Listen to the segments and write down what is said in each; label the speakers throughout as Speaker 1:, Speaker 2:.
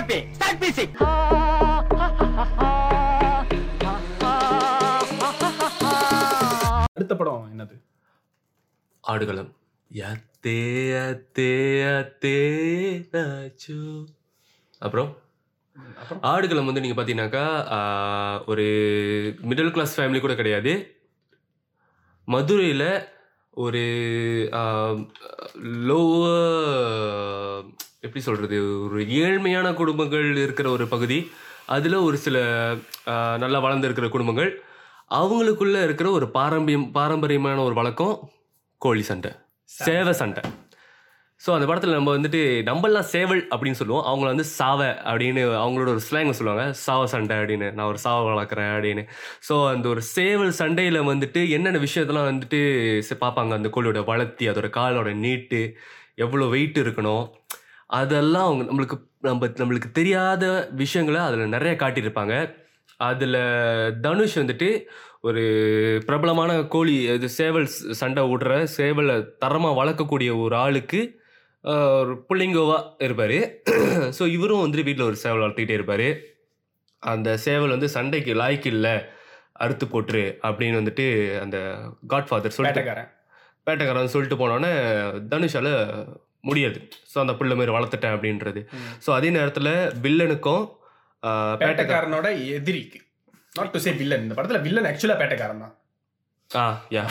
Speaker 1: Happy start music
Speaker 2: அடுத்த படம் என்னது?
Speaker 3: ஆடுகளம். யாத்தே யாத்தே யாத்தே ஆச்சு அப்புறம்? ஆடுகளம் வந்து நீங்கள் பார்த்தீங்கன்னாக்கா ஒரு மிடில் கிளாஸ் ஃபேமிலி கூட கிடையாது. மதுரையில் ஒரு லோவர் எப்படி சொல்கிறது ஒரு ஏழ்மையான குடும்பங்கள் இருக்கிற ஒரு பகுதி. அதில் ஒரு சில நல்லா வளர்ந்துருக்கிற குடும்பங்கள். அவங்களுக்குள்ளே இருக்கிற ஒரு பாரம்பரியம் பாரம்பரியமான ஒரு வழக்கம் கோழி சண்டை. சேவை சண்டை. ஸோ அந்த படத்தில் நம்ம வந்துட்டு நம்மளாம் சேவல் அப்படின்னு சொல்லுவோம். அவங்கள வந்து சாவை அப்படின்னு அவங்களோட ஒரு ஸ்லாங்கை சொல்லுவாங்க. சாவ சண்டை அப்படின்னு நான் ஒரு சாவை வளர்க்குறேன் அப்படின்னு. ஸோ அந்த ஒரு சேவல் சண்டையில் வந்துட்டு என்னென்ன விஷயத்தெல்லாம் வந்துட்டு பார்ப்பாங்க? அந்த கோழியோட வளர்த்தி அதோட காலோட நீட்டு எவ்வளோ வெயிட் இருக்கணும்? அதெல்லாம் அவங்க நம்மளுக்கு நம்ம நம்மளுக்கு தெரியாத விஷயங்களை அதில் நிறைய காட்டியிருப்பாங்க. அதில் தனுஷ் வந்துட்டு ஒரு பிரபலமான கோழி இது சேவல் சண்டை விடுற சேவலை தரமாக வளர்க்கக்கூடிய ஒரு ஆளுக்கு ஒரு புள்ளிங்கோவா இருப்பார். ஸோ இவரும் வந்துட்டு வீட்டில் ஒரு சேவல் வளர்த்துக்கிட்டே இருப்பார். அந்த சேவல் வந்து சண்டைக்கு லாய்க்கு இல்லை அறுத்து போட்டுரு அப்படின்னு வந்துட்டு அந்த காட்ஃபாதர் சொல்லிட்டு
Speaker 2: பேட்டக்காரன்.
Speaker 3: பேட்டைக்காரன் சொல்லிட்டு போனோடனே தனுஷால முடியாது. ஸோ அந்த புள்ள மாதிரி வளர்த்துட்டேன் அப்படின்றது. ஸோ அதே நேரத்தில் வில்லனுக்கும்
Speaker 2: பேட்டக்காரனோட எதிரிக்கு. நாட் டு சே வில்லன் இந்த படத்துல வில்லன் ஆக்சுவலா பேட்டக்காரன் தான்.
Speaker 3: ஆ யா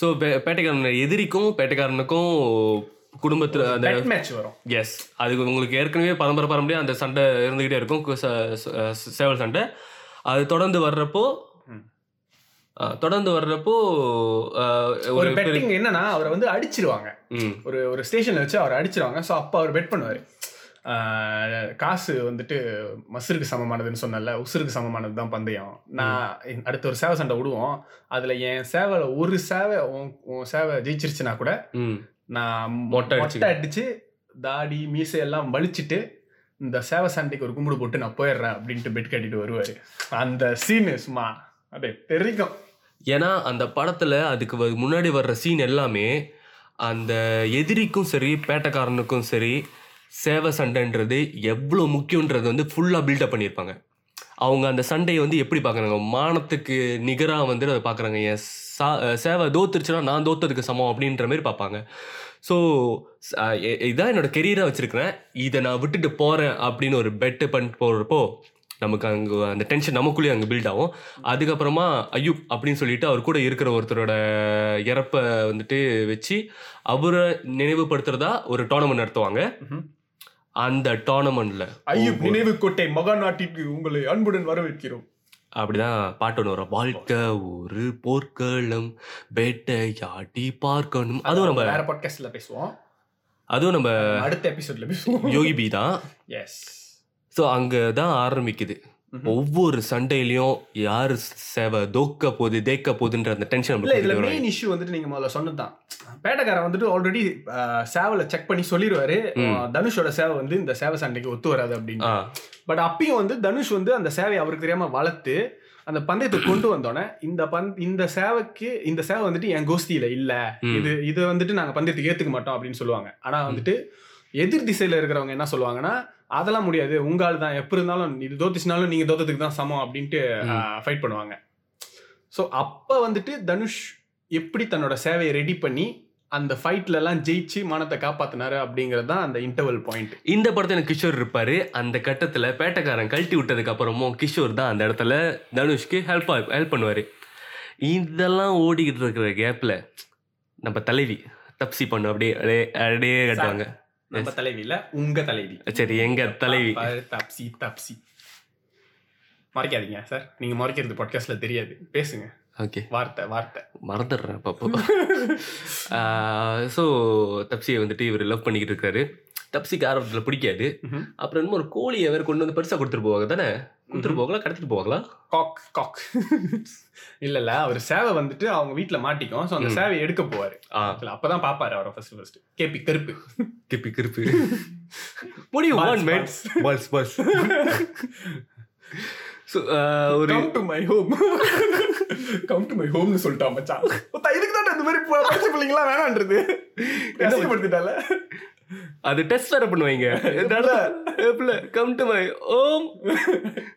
Speaker 3: ஸோ பேட்டைக்காரன் எதிரிக்கும் பேட்டைக்காரனுக்கும் குடும்பத்தில் அந்த
Speaker 2: மேட்ச் வரும்.
Speaker 3: எஸ் அதுக்கு உங்களுக்கு ஏற்கனவே பரம்பரை பரம்பரையாக அந்த சண்டை இருந்துக்கிட்டே இருக்கும். சேவல் சண்டை. அது தொடர்ந்து வர்றப்போ தொடர்ந்து வர்றப்போ
Speaker 2: ஒரு பெட்டிங் என்னன்னா அவரை வந்து அடிச்சிருவாங்க. ஒரு ஒரு ஸ்டேஷன்ல வச்சு அவரை அடிச்சிருவாங்க. ஸோ அப்போ அவர் பெட் பண்ணுவார். காசு வந்துட்டு மசுருக்கு சமமானதுன்னு சொன்னல உசுருக்கு சமமானது தான் பந்தயம். நான் அடுத்த ஒரு சேவை சண்டை விடுவோம். அதுல என் சேவலை ஒரு சேவை உன் சேவை ஜெயிச்சிருச்சுன்னா கூட நான்
Speaker 3: மொட்டை
Speaker 2: மொட்டை அடிச்சு தாடி மீசை எல்லாம் வலிச்சிட்டு இந்த சேவை சண்டைக்கு ஒரு கும்பிடு போட்டு நான் போயிடுறேன் அப்படின்ட்டு பெட் கட்டிட்டு வருவாரு. அந்த சீனு சும்மா அப்படியே தெரிக்கும்.
Speaker 3: ஏன்னா அந்த படத்தில் அதுக்கு வ- முன்னாடி வர்ற சீன் எல்லாமே அந்த எதிரிக்கும் சரி பேட்டக்காரனுக்கும் சரி சேவை சண்டைன்றது எவ்வளோ முக்கியன்றது வந்து ஃபுல்லாக பில்டப் பண்ணியிருப்பாங்க. அவங்க அந்த சண்டையை வந்து எப்படி பார்க்குறாங்க மானத்துக்கு நிகராக வந்து அதை பார்க்குறாங்க என் சா சேவை தோத்துருச்சுன்னா நான் தோத்ததுக்கு சமம் அப்படின்ற மாதிரி பார்ப்பாங்க ஸோ இதான் என்னோடய கெரியராக வச்சுருக்கிறேன். இதை நான் விட்டுட்டு போகிறேன் அப்படின்னு ஒரு பெட்டு பண்ணிட்டு போகிறப்போ நமக்கு அங்கே அந்த டென்ஷன் நமக்குள்ளேயே அங்கே பில்ட் ஆகும். அதுக்கப்புறமா ஐயூப் அப்படின்னு சொல்லிட்டு அவர் கூட இருக்கிற ஒருத்தரோட இறப்பை வந்துட்டு வச்சு அவரை நினைவுபடுத்துறதா ஒரு டோர்னமெண்ட் நடத்துவாங்க. அந்த டோர்னமெண்ட்ல
Speaker 2: ஐயூப் நினைவு கோட்டை மகா நாட்டிற்கு உங்களை அன்புடன் வரவேற்கிறோம்.
Speaker 3: அப்படிதான் பாட்டு ஒன்று வரும். வாழ்க்கை ஒரு போர்க்களம் வேட்டையாடி பார்க்கணும். அதுவும் நம்ம
Speaker 2: வேற பாட்காஸ்ட்ல பேசுவோம்.
Speaker 3: அதுவும் நம்ம
Speaker 2: அடுத்த எபிசோட்ல பேசுவோம்.
Speaker 3: யோகி பி தான்.
Speaker 2: எஸ்
Speaker 3: ஸோ அங்கே தான் ஆரம்பிக்குது ஒவ்வொரு சண்டையிலையும் யார் சேவை தோக்க போகுது தேக்க போகுதுன்ற அந்த டென்ஷன்
Speaker 2: இல்ல இதுல மெயின் இஷ்யூ வந்துட்டு நீங்க முதல்ல சொன்னதுதான். பேட்டக்காரன் வந்துட்டு ஆல்ரெடி சேவலை செக் பண்ணி சொல்லிடுவாரு. தனுஷோட சேவை வந்து இந்த சேவை சண்டைக்கு ஒத்து வராது அப்படின்னு. பட் அப்பயும் வந்து தனுஷ் வந்து அந்த சேவையை அவருக்கு தெரியாம வளர்த்து அந்த பந்தயத்தை கொண்டு வந்தோடனே இந்த பந்த் இந்த சேவைக்கு இந்த சேவை வந்துட்டு என் கோஷ்டியில இல்ல. இது இது வந்துட்டு நாங்க பந்தயத்துக்கு ஏத்துக்க மாட்டோம் அப்படின்னு சொல்லுவாங்க. ஆனா வந்துட்டு எதிர் திசையில இருக்கிறவங்க என்ன சொல்லுவாங்கன்னா அதெல்லாம் முடியாது. உங்க ஆள் தான். எப்படி இருந்தாலும் இது தோத்துச்சுனாலும் நீங்க தோத்ததுக்கு தான் சமம் அப்படின்ட்டு ஃபைட் பண்ணுவாங்க. ஸோ அப்ப வந்துட்டு தனுஷ் எப்படி தன்னோட சேவையை ரெடி பண்ணி அந்த ஃபைட்ல எல்லாம் ஜெயிச்சு மானத்தை காப்பாத்தினாரு அப்படிங்கிறது தான் அந்த இன்டர்வல் பாயிண்ட்
Speaker 3: இந்த படத்துல கிஷோர் இருப்பாரு. அந்த கட்டத்துல பேட்டைக்காரன் கழட்டி விட்டதுக்கு அப்புறமும் கிஷோர் தான் அந்த இடத்துல தனுஷ்க்கு ஹெல்ப் ஹெல்ப் பண்ணுவாரு. இதெல்லாம் ஓடிக்கிட்டு இருக்கிற கேப்ல நம்ம தலைவி தப்சி பண்ணு அப்படியே அப்படியே கட்டுவாங்க.
Speaker 2: நம்ம தலைவி இல்ல உங்க தலைவி.
Speaker 3: சரி எங்க தலைவி?
Speaker 2: தப்சி தப்சி. மறைக்காதீங்க சார். நீங்க மறைக்கிறது பாட்காஸ்ட்ல தெரியாது. பேசுங்க.
Speaker 3: ஓகே
Speaker 2: வார்த்தை வார்த்தை.
Speaker 3: மறந்துடுறேன் அப்பப்போ. ஸோ தப்சியை வந்துட்டு இவர் லவ் பண்ணிக்கிட்டு இருக்காரு. தப்சிக்கு ஆரம்பத்தில் பிடிக்காது. அப்புறம் என்னமோ ஒரு கோழியை வேற கொண்டு வந்து பெருசாக கொடுத்துட்டு போவாங்க. தானே? கொடுத்துட்டு போவாங்களா? கடத்திட்டு போவாங்களா?
Speaker 2: காக் காக். இல்ல இல்ல. அவர் சேவை வந்துட்டு அவங்க வீட்ல மாட்டிக்கும். ஸோ அந்த
Speaker 3: ம்.
Speaker 2: சேவையை எடுக்க போவாரு. அப்பதான் பாப்பாரு அவரை ஃபர்ஸ்ட் ஃபர்ஸ்ட் கேபி கருப்பு.
Speaker 3: கிப்பி கிருப்பு.
Speaker 2: Balls,
Speaker 3: one man balls balls so ஒரு
Speaker 2: come to my home come to my ஹோம்னு சொல்லிட்டான் மச்சான். இதுக்கு தான் இந்த மாதிரி ப- பச்சை பிள்ளைங்களாம் வேணான்றது. கஷ்டப்படுத்திட்டால
Speaker 3: அது டெஸ்ட் வேற பண்ணுவாங்க. கம் டு மை ஓம்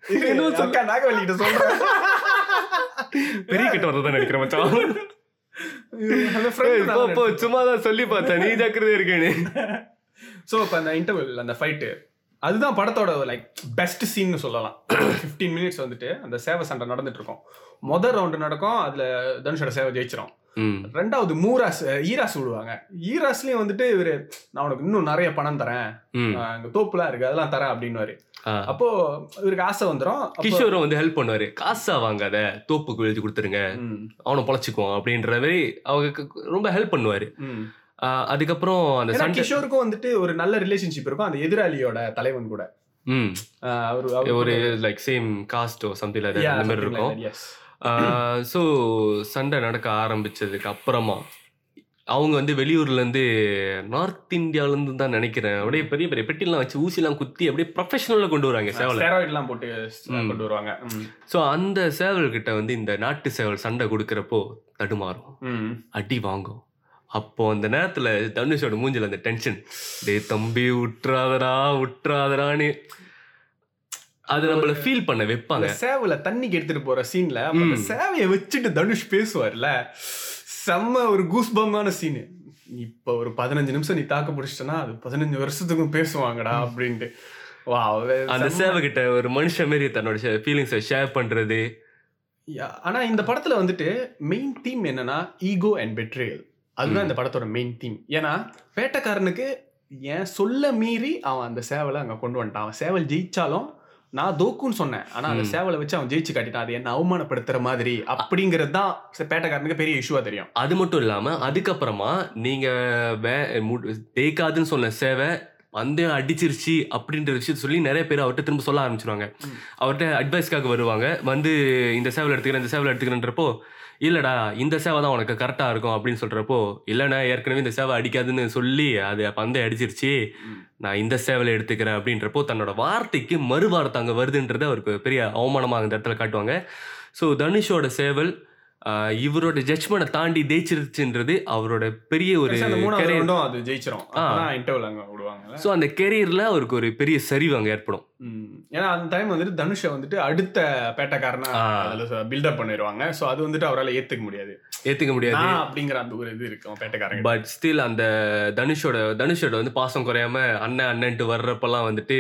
Speaker 3: இன்னும் சொல்ல-
Speaker 2: அக்கா நாகவல்லி கிட்ட சொல்றேன்
Speaker 3: பெரிய கிட்ட வரதான் நினைக்கிறேன் மச்சான். சும்மா தான் சொல்லி பார்த்தேன். நீ ஜாக்கிரதை இருக்கேன்னு.
Speaker 2: ஸோ இப்போ அந்த இன்டர்வல் அந்த ஃபைட்டு அதுதான் படத்தோட லைக் பெஸ்ட் சீன்னு சொல்லலாம். ஃபிஃப்டீன் மினிட்ஸ் வந்துட்டு அந்த சேவை சண்டை நடந்துட்டு இருக்கும் மொதல் ரவுண்டு நடக்கும் அதுல தனுஷோட சேவை ஜெயிச்சிரும். ரெண்டாவது மூராஸ் ஈராஸ் விடுவாங்க. ஈராஸ்லயும் வந்துட்டு இவரு நான் உனக்கு இன்னும் நிறைய பணம் தரேன். அங்க தோப்புலாம் இருக்கு அதெல்லாம் தரேன் அப்படின்னு. அப்போ இவருக்கு ஆசை வந்துடும்
Speaker 3: கிஷோரும் வந்து ஹெல்ப் பண்ணுவாரு. காசா வாங்காத தோப்புக்கு எழுதி கொடுத்துருங்க. அவனை பொழைச்சிக்குவான் அப்படின்ற மாதிரி அவங்க ரொம்ப ஹெல்ப் பண்ணுவாரு. அதுக்கப்புறம் அந்த சண்டை
Speaker 2: கிஷோருக்கும் வந்துட்டு ஒரு நல்ல ரிலேஷன்ஷிப் இருக்கும். அந்த எதிராளியோட தலைவன் கூட.
Speaker 3: ம். ஒரு லைக் சேம் காஸ்டோ சம்திங்
Speaker 2: Yeah,
Speaker 3: அந்த மாதிரி இருக்கும். ஸோ சண்டை நடக்க ஆரம்பிச்சதுக்கு அப்புறமா அவங்க வந்து வெளியூர்ல இருந்து நார்த் இந்தியால இருந்து தான் நினைக்கிறேன். அப்படியே பெரிய பெரிய பெட்டிலாம் வச்சு ஊசிலாம் குத்தி அப்படியே ப்ரொஃபஷனலா கொண்டு வராங்க சேவலை.
Speaker 2: போட்டு. கொண்டு வருவாங்க.
Speaker 3: ஸோ அந்த சேவல் கிட்ட வந்து இந்த நாட்டு சேவல் சண்டை கொடுக்கறப்போ தடுமாறும். அடி வாங்கும். அப்போ அந்த நேரத்துல தனுஷோட மூஞ்சில அந்த டென்ஷன் டேய் தம்பி விட்டுறாதடா விட்டுறாதடான்னு அது நம்மள ஃபீல் பண்ண வைப்பாங்க.
Speaker 2: சேவல தண்ணிக்கு எடுத்துட்டு போற சீன்ல. சேவைய வச்சுட்டு தனுஷ் பேசுவார்ல செம்ம ஒரு கூஸ்பமான சீனு இப்ப ஒரு பதினஞ்சு நிமிஷம் நீ தாக்கு பிடிச்சிட்டனா அது பதினஞ்சு வருஷத்துக்கும் பேசுவாங்கடா அப்படின்ட்டு. வா
Speaker 3: அந்த சேவை கிட்ட ஒரு மனுஷன் மாரி தன்னோட ஃபீலிங்ஸை ஷேர் பண்றது.
Speaker 2: ஆனா இந்த படத்துல வந்துட்டு மெயின் தீம் என்னன்னா ஈகோ அண்ட் பெட்ரியல் அதுதான். இந்த படத்தோட மெயின் தீம் ஏன்னா வேட்டைக்காரனுக்கு என் சொல்ல மீறி அவன் அந்த சேவலை அங்க கொண்டு வந்துட்டான். அவன் சேவல் ஜெயிச்சாலும் நான் தோக்குன்னு சொன்னேன். ஆனா அந்த. சேவலை வச்சு அவன் ஜெயிச்சு காட்டிட்டான். அது என்ன அவமானப்படுத்துற மாதிரி. அப்படிங்கிறது தான் பேட்டைக்காரனுக்கு பெரிய இஷ்யூவா தெரியும்.
Speaker 3: அது மட்டும் இல்லாம அதுக்கப்புறமா நீங்க வே- ஜெயிக்காதுன்னு சொன்ன சேவை பந்தயம் அடிச்சிருச்சு அப்படின்ற விஷயத்த சொல்லி நிறைய பேர் அவர்கிட்ட திரும்ப சொல்ல ஆரம்பிச்சிருவாங்க. அவர்கிட்ட அட்வைஸ்க்காக வருவாங்க. வந்து இந்த சேவல் எடுத்துக்கிறேன் இந்த சேவல் எடுத்துக்கிறேன்றப்போ இல்லைடா இந்த சேவை தான் உனக்கு கரெக்டாக இருக்கும் அப்படின்னு சொல்கிறப்போ இல்லைண்ணா ஏற்கனவே இந்த சேவை அடிக்காதுன்னு சொல்லி அது பந்தயம் அடிச்சிருச்சு. நான் இந்த சேவலை எடுத்துக்கிறேன் அப்படின்றப்போ தன்னோட வார்த்தைக்கு மறுவார்த்தை அங்கே வருதுன்றது அவருக்கு பெரிய அவமானமாக அந்த இடத்துல காட்டுவாங்க. ஸோ தனுஷோட சேவல் இவரோட ஜட்ஜ்மெண்ட்டை தாண்டி ஜெயிச்சிருச்சுன்றது அவரோட பெரிய ஒரு
Speaker 2: அது ஜெயிச்சிரும்.
Speaker 3: ஸோ அந்த கெரியர்ல அவருக்கு ஒரு பெரிய சரிவு அங்கே ஏற்படும்.
Speaker 2: ஏன்னா அந்த டைம் வந்துட்டு தனுஷை வந்துட்டு அடுத்த பேட்டைக்காரனா. அதுல பில்டப் பண்ணிடுவாங்க சோ அது வந்துட்டு அவரால் ஏத்துக்க முடியாது.
Speaker 3: ஏத்துக்க முடியாது.
Speaker 2: அப்படிங்கிற அந்த ஒரு இது இருக்கும் பேட்டைக்காரங்க
Speaker 3: பட் ஸ்டில் அந்த தனுஷோட தனுஷோட வந்து பாசம் குறையாம அண்ணன் அண்ணன்ட்டு வர்றப்பெல்லாம் வந்துட்டு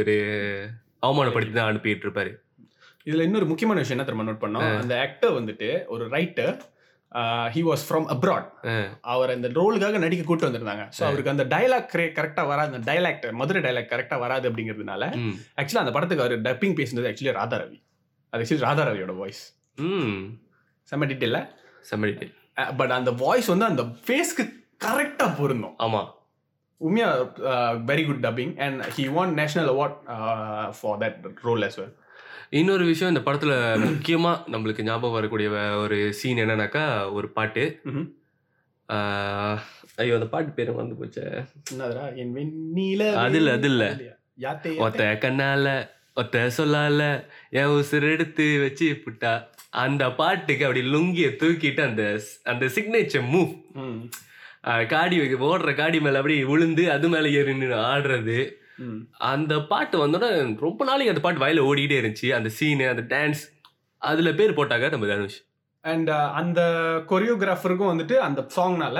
Speaker 3: ஒரு அவமானப்படுத்தி தான் அனுப்பிட்டு இருப்பாரு.
Speaker 2: இதுல இன்னொரு முக்கியமான விஷயம் என்ன தெரியுமா நோட் பண்ணோம்? அந்த ஆக்டர் வந்துட்டு ஒரு writer he was from abroad. அவர் அந்த ரோலுக்காக நடிக்க கூட்டு வந்திருந்தாங்க. ஸோ அவருக்கு அந்த டைலாக் கரெக்டா வராது அந்த டைலாக்ட் மதுரை டைலாக் கரெக்டா வராது அப்படிங்கிறதுனால
Speaker 3: ம்.
Speaker 2: ஆக்சுவலா அந்த படத்துக்கு அவர் டப்பிங் பேசுனது ஆக்சுவலி ராதா ரவி அது ஆக்சுவலி ராதா ரவியோட வாய்ஸ் செம்ம டீட்டெயில
Speaker 3: செம்மடி
Speaker 2: பட் அந்த வாய்ஸ் வந்து அந்த ஃபேஸ்க்கு கரெக்டா பொருந்தும்.
Speaker 3: ஆமா.
Speaker 2: உண்மையா very good dubbing and he won national award for that role as well.
Speaker 3: இன்னொரு விஷயம் இந்த படத்துல முக்கியமா நம்மளுக்கு ஞாபகம் வரக்கூடிய ஒரு சீன் என்னன்னாக்கா ஒரு பாட்டு. ஐயோ அந்த பாட்டு பேரு வந்து போச்சே. அது இல்ல, அது இல்ல. ஒத்த கண்ணால ஒத்த சொல்லால என் உசுர் எடுத்து வச்சு புட்டா. அந்த பாட்டுக்கு அப்படி லுங்கிய தூக்கிட்டு அந்த அந்த சிக்னேச்சர் மூவ் காடி ஓடுற காடி மேல அப்படி விழுந்து அது மேல ஏறி ஆடுறது. அந்த பாட்டு வந்தோடனே ரொம்ப நாளைக்கு அந்த பாட்டு வாயில ஓடிக்கிட்டே இருந்துச்சு. அந்த சீனு அந்த டான்ஸ் அதுல பேர் போட்டாங்க நம்ம தனுஷ்.
Speaker 2: அண்ட் அந்த கொரியோகிராஃபருக்கும் வந்துட்டு அந்த சாங்னால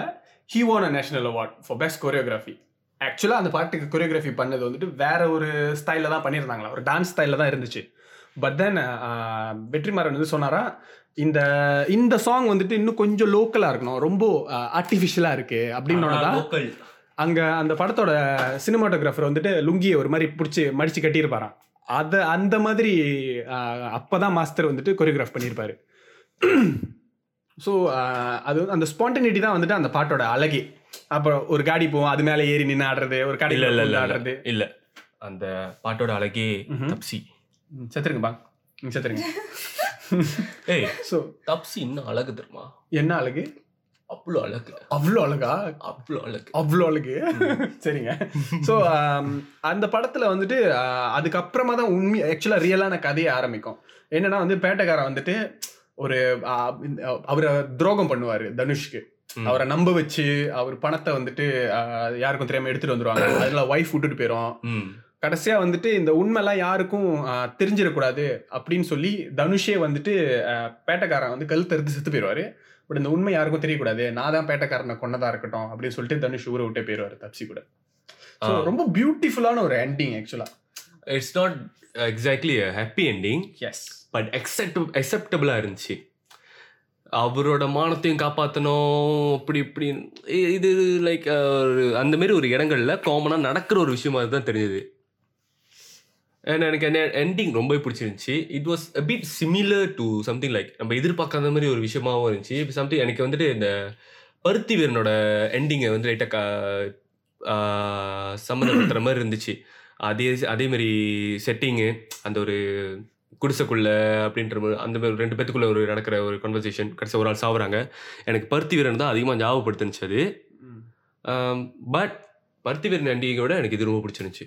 Speaker 2: he won a national award for best choreography ஆக்சுவலாக அந்த பாட்டுக்கு கொரியோகிராஃபி பண்ணது வந்துட்டு வேற ஒரு ஸ்டைலில் தான் பண்ணியிருந்தாங்களா. ஒரு டான்ஸ் ஸ்டைலில் தான் இருந்துச்சு. பட் தென் வெற்றிமாறன் வந்து சொன்னாரா இந்த இந்த சாங் வந்துட்டு இன்னும் கொஞ்சம் லோக்கலாக இருக்கணும். ரொம்ப ஆர்டிஃபிஷியலாக இருக்கு. அப்படின்னு அங்கே அந்த படத்தோட சினிமாட்டோகிராஃபர் வந்துட்டு லுங்கியை ஒரு மாதிரி பிடிச்சி மடிச்சு கட்டியிருப்பாராம். அதை அந்த மாதிரி அப்போ தான் மாஸ்டர் வந்துட்டு கொரியோகிராஃப் பண்ணியிருப்பாரு. ஸோ அது அந்த ஸ்பான்டனிட்டி தான் வந்துட்டு அந்த பாட்டோட அழகே. அப்புறம் ஒரு காடி போவோம் அது மேலே ஏறி நின்று ஆடுறது ஒரு காடி
Speaker 3: இல்ல இல்ல
Speaker 2: ஆடுறது.
Speaker 3: இல்ல. அந்த பாட்டோட அழகே. தப்சி.
Speaker 2: ம், செத்துருங்க பா ம், செத்துருங்க.
Speaker 3: ஏய்
Speaker 2: ஸோ
Speaker 3: தப்சி இன்னும் அழகு தெரியுமா?
Speaker 2: என்ன அழகு?
Speaker 3: அவ்வளோ அழகு.
Speaker 2: அவ்வளோ அழகா?
Speaker 3: அவ்வளோ அழகு.
Speaker 2: அவ்வளோ அழகு. சரிங்க. ஸோ அந்த படத்தில் வந்துட்டு அதுக்கப்புறமா தான் உண்மை ஆக்சுவலாக ரியலான கதையை ஆரம்பிக்கும். என்னன்னா வந்து பேட்டைக்காரன் வந்துட்டு ஒரு அவரை துரோகம் பண்ணுவார் தனுஷ்க்கு. அவரை நம்ப வச்சு அவர் பணத்தை வந்துட்டு யாருக்கும் தெரியாம எடுத்துட்டு வந்துருவாங்க. அதுல ஒய்ஃப் விட்டுட்டு போயிரும்.
Speaker 3: ம்.
Speaker 2: கடைசியா வந்துட்டு இந்த உண்மைலாம் யாருக்கும் தெரிஞ்சிடக்கூடாது அப்படின்னு சொல்லி தனுஷே வந்துட்டு பேட்டைக்காரன் வந்து கழுத்து அறுத்து செத்து போயிடுவாரு. பட் இந்த உண்மை யாருக்கும் தெரியக்கூடாது. நான் தான் பேட்டைக்காரனை கொன்னதா இருக்கட்டும் அப்படின்னு சொல்லிட்டு தனுஷ் ஊரை விட்டே போயிடுவாரு தப்சி கூட. ரொம்ப பியூட்டிஃபுல்லான ஒரு எண்டிங் ஆக்சுவலா
Speaker 3: it's not exactly happy ending
Speaker 2: yes
Speaker 3: but accept அக்செப்டபிளாக இருந்துச்சு. அவரோட மானத்தையும் காப்பாற்றணும் அப்படி இப்படி. இது லைக் அந்த மாதிரி ஒரு இடங்கள்ல காமனாக நடக்கிற ஒரு விஷயமா தான் தெரிஞ்சது. And எனக்கு அந்த எண்டிங் ரொம்ப பிடிச்சிருந்துச்சு. It was a bit similar to something like நம்ம எதிர்பார்க்காத மாதிரி ஒரு விஷயமாவும் இருந்துச்சு. இப்போ சம்திங் எனக்கு வந்துட்டு இந்த பருத்தி வீரனோட எண்டிங்கை வந்து லைட்டாக சம்மந்தப்படுத்துகிற மாதிரி இருந்துச்சு. அதே அதே மாதிரி செட்டிங்கு அந்த ஒரு குடிசைக்குள்ள அப்படின்ற மாதிரி அந்த மாதிரி ரெண்டு பேத்துக்குள்ள ஒரு நடக்கிற ஒரு கான்வர்சேஷன் கடைசி ஒரு ஆள் சாவுறாங்க. எனக்கு பருத்தி வீரன் தான் அதிகமாக ஞாபகப்படுத்துனுச்சு அது. பட் பருத்தி வீரன் எண்டிங்கை விட எனக்கு இது ரொம்ப பிடிச்சிருந்துச்சு.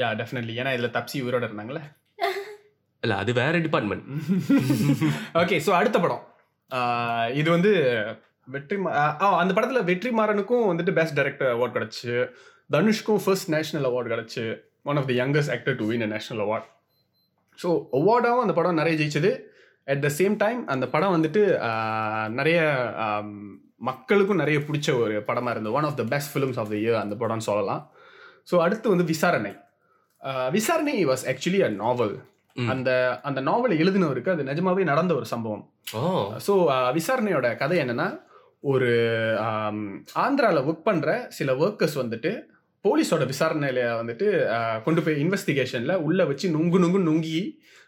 Speaker 2: யா டெஃபினெட்லி ஏன்னா இதுல தப்சி உயிரோட இருந்தாங்களே
Speaker 3: இல்லை அது வேற டிபார்ட்மெண்ட்
Speaker 2: ஓகே ஸோ அடுத்த படம். இது வந்து வெற்றி அந்த படத்துல வெற்றிமாறனுக்கும் வந்துட்டு பெஸ்ட் டைரக்டர் அவார்ட் கிடைச்சு. தனுஷ்க்கும் ஃபர்ஸ்ட் நேஷனல் அவார்ட் கிடைச்சு. One of the youngest actor to win national award so அவார்டாகவும் அந்த படம் நிறைய ஜெயிச்சது. அட் த சேம் டைம் அந்த படம் வந்துட்டு நிறைய மக்களுக்கும் நிறைய பிடிச்ச ஒரு படமா இருந்தது. One of the best films of the year அந்த படம்னு சொல்லலாம். ஸோ அடுத்து வந்து விசாரணை. விசாரணை வாஸ் ஆக்சுவலி அ நாவல். அந்த அந்த நாவலை எழுதினவருக்கு அது நிஜமாவே நடந்த ஒரு சம்பவம். ஸோ விசாரணையோட கதை என்னன்னா ஒரு ஆந்திராவில் ஒர்க் பண்ணுற சில ஒர்க்கர்ஸ் வந்துட்டு போலீஸோட விசாரணையில வந்துட்டு கொண்டு போய் இன்வெஸ்டிகேஷனில் உள்ளே வச்சு நுங்கு நுங்கு நுங்கி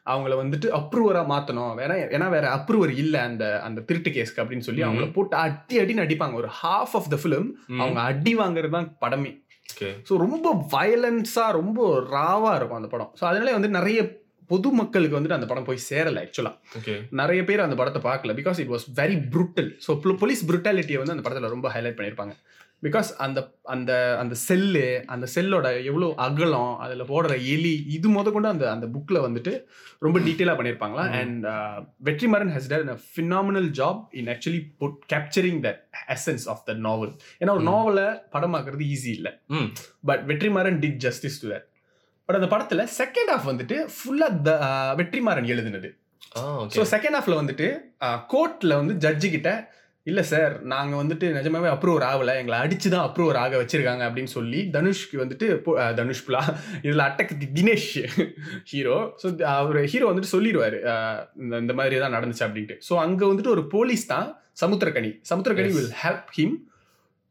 Speaker 2: அவங்கள வந்துட்டு அப்ரூவராக மாற்றணும் வேற ஏன்னா வேற அப்ரூவர் இல்லை அந்த அந்த திருட்டு கேஸ்க்கு அப்படின்னு சொல்லி அவங்கள போட்டு அடி அடின்னு அடிப்பாங்க. ஒரு ஹாஃப் ஆஃப் த ஃபிலிம் அவங்க அடி வாங்குறது தான் படமே. ஸோ ரொம்ப வயலன்ஸாக ரொம்ப ராவாக இருக்கும் அந்த படம். ஸோ அதனால வந்து நிறைய பொதுமக்களுக்கு வந்துட்டு அந்த படம் போய் சேரலை ஆக்சுவலாக நிறைய பேர் அந்த படத்தை பார்க்கல because it was very brutal. So police புருட்டாலிட்டியை வந்து அந்த படத்தில் ரொம்ப ஹைலைட் பண்ணியிருப்பாங்க. பிகாஸ் அந்த அந்த அந்த செல்லு அந்த செல்லோட எவ்வளோ அகலம் அதில் போடுற எலி இது முத கொண்டு அந்த அந்த புக்கில் வந்துட்டு ரொம்ப டீட்டெயிலாக பண்ணியிருப்பாங்களா. And Vetrimaaran has a phenomenal job in actually put capturing the essence of the novel ஏன்னா ஒரு. நாவலை படமாக்குறது ஈஸி இல்லை. But Vetrimaaran did justice to that but அந்த படத்தில் செகண்ட் ஹாஃப் வந்துட்டு ஃபுல்லாக த வெற்றிமாறன் எழுதுனது.
Speaker 3: ஆ
Speaker 2: ஸோ செகண்ட் ஹாஃப்ல வந்துட்டு கோர்ட்ல வந்து ஜட்ஜு கிட்ட இல்ல சார் நாங்க வந்துட்டு நிஜமாவே அப்ரூவர் ஆகல. எங்களை அடிச்சு தான் அப்ரூவர் ஆக வச்சிருக்காங்க அப்படின்னு சொல்லி தனுஷ்க்கு வந்துட்டு தனுஷ் புலா இதுல அட்டக்கு தினேஷ் ஹீரோ ஸோ அவர் ஹீரோ வந்துட்டு சொல்லிடுவாரு. இந்த மாதிரி தான் நடந்துச்சு அப்படின்ட்டு. ஸோ அங்க வந்துட்டு ஒரு போலீஸ் தான் சமுத்திரக்கனி.
Speaker 3: Yes.
Speaker 2: Will help him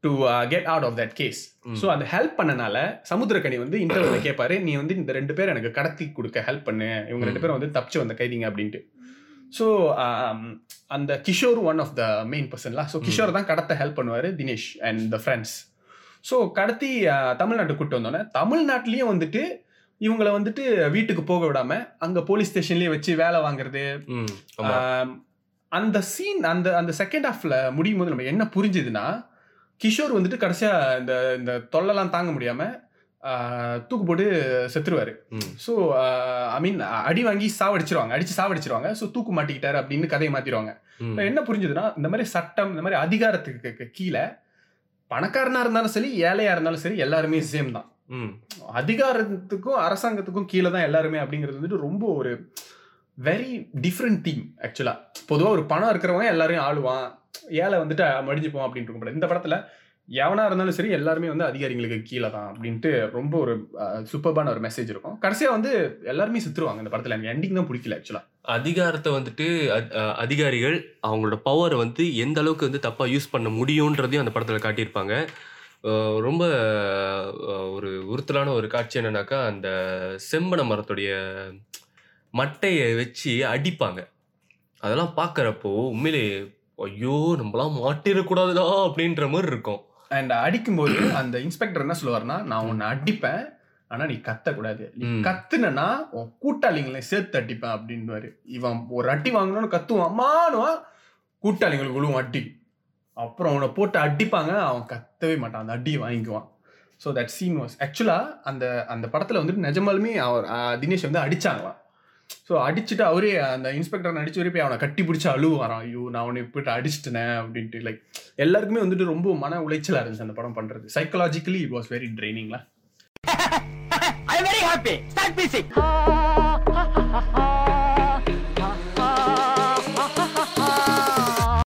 Speaker 2: to get out of that case. So அந்த ஹெல்ப் பண்ணனால சமுத்திரக்கனி வந்து இன்டர்வியூல கேட்பாரு நீ வந்து இந்த ரெண்டு பேர் எனக்கு கடத்தி கொடுக்க ஹெல்ப் பண்ணு. இவங்க ரெண்டு. பேரும் வந்து தப்பிச்சு வந்த கைதிங்க அப்படின்ட்டு. ஸோ அந்த Kishore one of the main பர்சன்லாம் so Kishore தான் கடத்த ஹெல்ப் பண்ணுவார் Dinesh and the friends so கடத்தி ஆஹ், தமிழ்நாட்டுக்கு கூட்டு வந்தோன்னே தமிழ்நாட்டிலையும் வந்துட்டு இவங்களை வந்துட்டு வீட்டுக்கு போக விடாம அங்க போலீஸ் ஸ்டேஷன்லயே வச்சு வேலை வாங்குறது.
Speaker 3: ஆம்,
Speaker 2: அந்த சீன் அந்த அந்த செகண்ட் ஹாஃப்ல முடியும் போது நம்ம என்ன புரிஞ்சுதுன்னா கிஷோர் வந்துட்டு கடைசியா இந்த இந்த தொல்லைலாம் தாங்க முடியாம தூக்கு போட்டு செத்துருவாரு. ஸோ ஐ மீன் அடி வாங்கி சாவடிச்சிருவாங்க. அடிச்சு சாவடிச்சிருவாங்க. ஸோ தூக்கு மாட்டிக்கிட்டாரு அப்படின்னு கதையை மாத்திடுவாங்க என்ன புரிஞ்சுதுன்னா இந்த மாதிரி சட்டம் இந்த மாதிரி அதிகாரத்துக்கு கீழே பணக்காரனா இருந்தாலும் சரி ஏழையா இருந்தாலும் சரி எல்லாருமே சேம் தான். அதிகாரத்துக்கும் அரசாங்கத்துக்கும் கீழே தான் எல்லாருமே அப்படிங்கிறது வந்துட்டு ரொம்ப ஒரு வெரி டிஃப்ரெண்ட் தீம் ஆக்சுவலா பொதுவா ஒரு பணம் இருக்கிறவங்க எல்லாரையும் ஆளுவான். ஏழை வந்துட்டு மடிஞ்சுப்போம் அப்படின்ட்டு இருக்கும் இந்த படத்துல எவனா இருந்தாலும் சரி எல்லாருமே வந்து அதிகாரிங்களுக்கு கீழே தான் அப்படின்ட்டு ரொம்ப ஒரு சூப்பர்பான ஒரு மெசேஜ் இருக்கும். கடைசியா வந்து எல்லாருமே செத்துருவாங்க இந்த படத்துல. எனக்கு எண்டிங் தான் பிடிக்கல ஆக்சுவலா
Speaker 3: அதிகாரத்தை வந்துட்டு அத்- அதிகாரிகள் அவங்களோட பவரை வந்து எந்த அளவுக்கு வந்து தப்பாக யூஸ் பண்ண முடியுன்றதையும் அந்த படத்தில் காட்டியிருப்பாங்க. ரொம்ப ஒரு உறுத்தலான ஒரு காட்சி என்னன்னாக்கா அந்த செம்பன மரத்துடைய மட்டையை வச்சு அடிப்பாங்க. அதெல்லாம் பார்க்குறப்போ உண்மையிலே ஐயோ நம்மளாம் மாட்டிடக்கூடாதுடா அப்படின்ற மாதிரி இருக்கும்.
Speaker 2: அண்ட் அடிக்கும்போது அந்த இன்ஸ்பெக்டர் என்ன சொல்லுவாருன்னா நான் உன்னை அடிப்பேன் ஆனா நீ கத்தக்கூடாது நீ. கத்துனா உன் கூட்டாளிங்களை சேர்த்து அடிப்பேன் அப்படின்னுவாரு. இவன் ஒரு அடி வாங்கணும்னு கத்துவான். அம்மானுவான் கூட்டாளிங்களுக்கு விழுவும் அடி. அப்புறம் அவனை போட்டு அடிப்பாங்க அவன் கத்தவே மாட்டான். அந்த அடி வாங்கிக்குவான். ஸோ தட் சீன் வாஸ் ஆக்சுவலா அந்த அந்த படத்துல வந்துட்டு நிஜமாலுமே அவர் தினேஷ் வந்து அடிச்சாங்களாம். ஸோ அடிச்சுட்டு அவரே அந்த இன்ஸ்பெக்டர் அடிச்சு போய் அவனை கட்டி பிடிச்சி அழுவாரான் ஐயோ நான் அவனை இப்படி அடிச்சிட்டேன் அப்படின்ட்டு. லைக் எல்லாருக்குமே வந்துட்டு ரொம்ப மன உளைச்சலா இருந்துச்சு அந்த படம் பண்றது. சைக்கலாஜிக்கலி இட் வாஸ் வெரி ட்ரைனிங்ல
Speaker 1: I am very happy. Start music.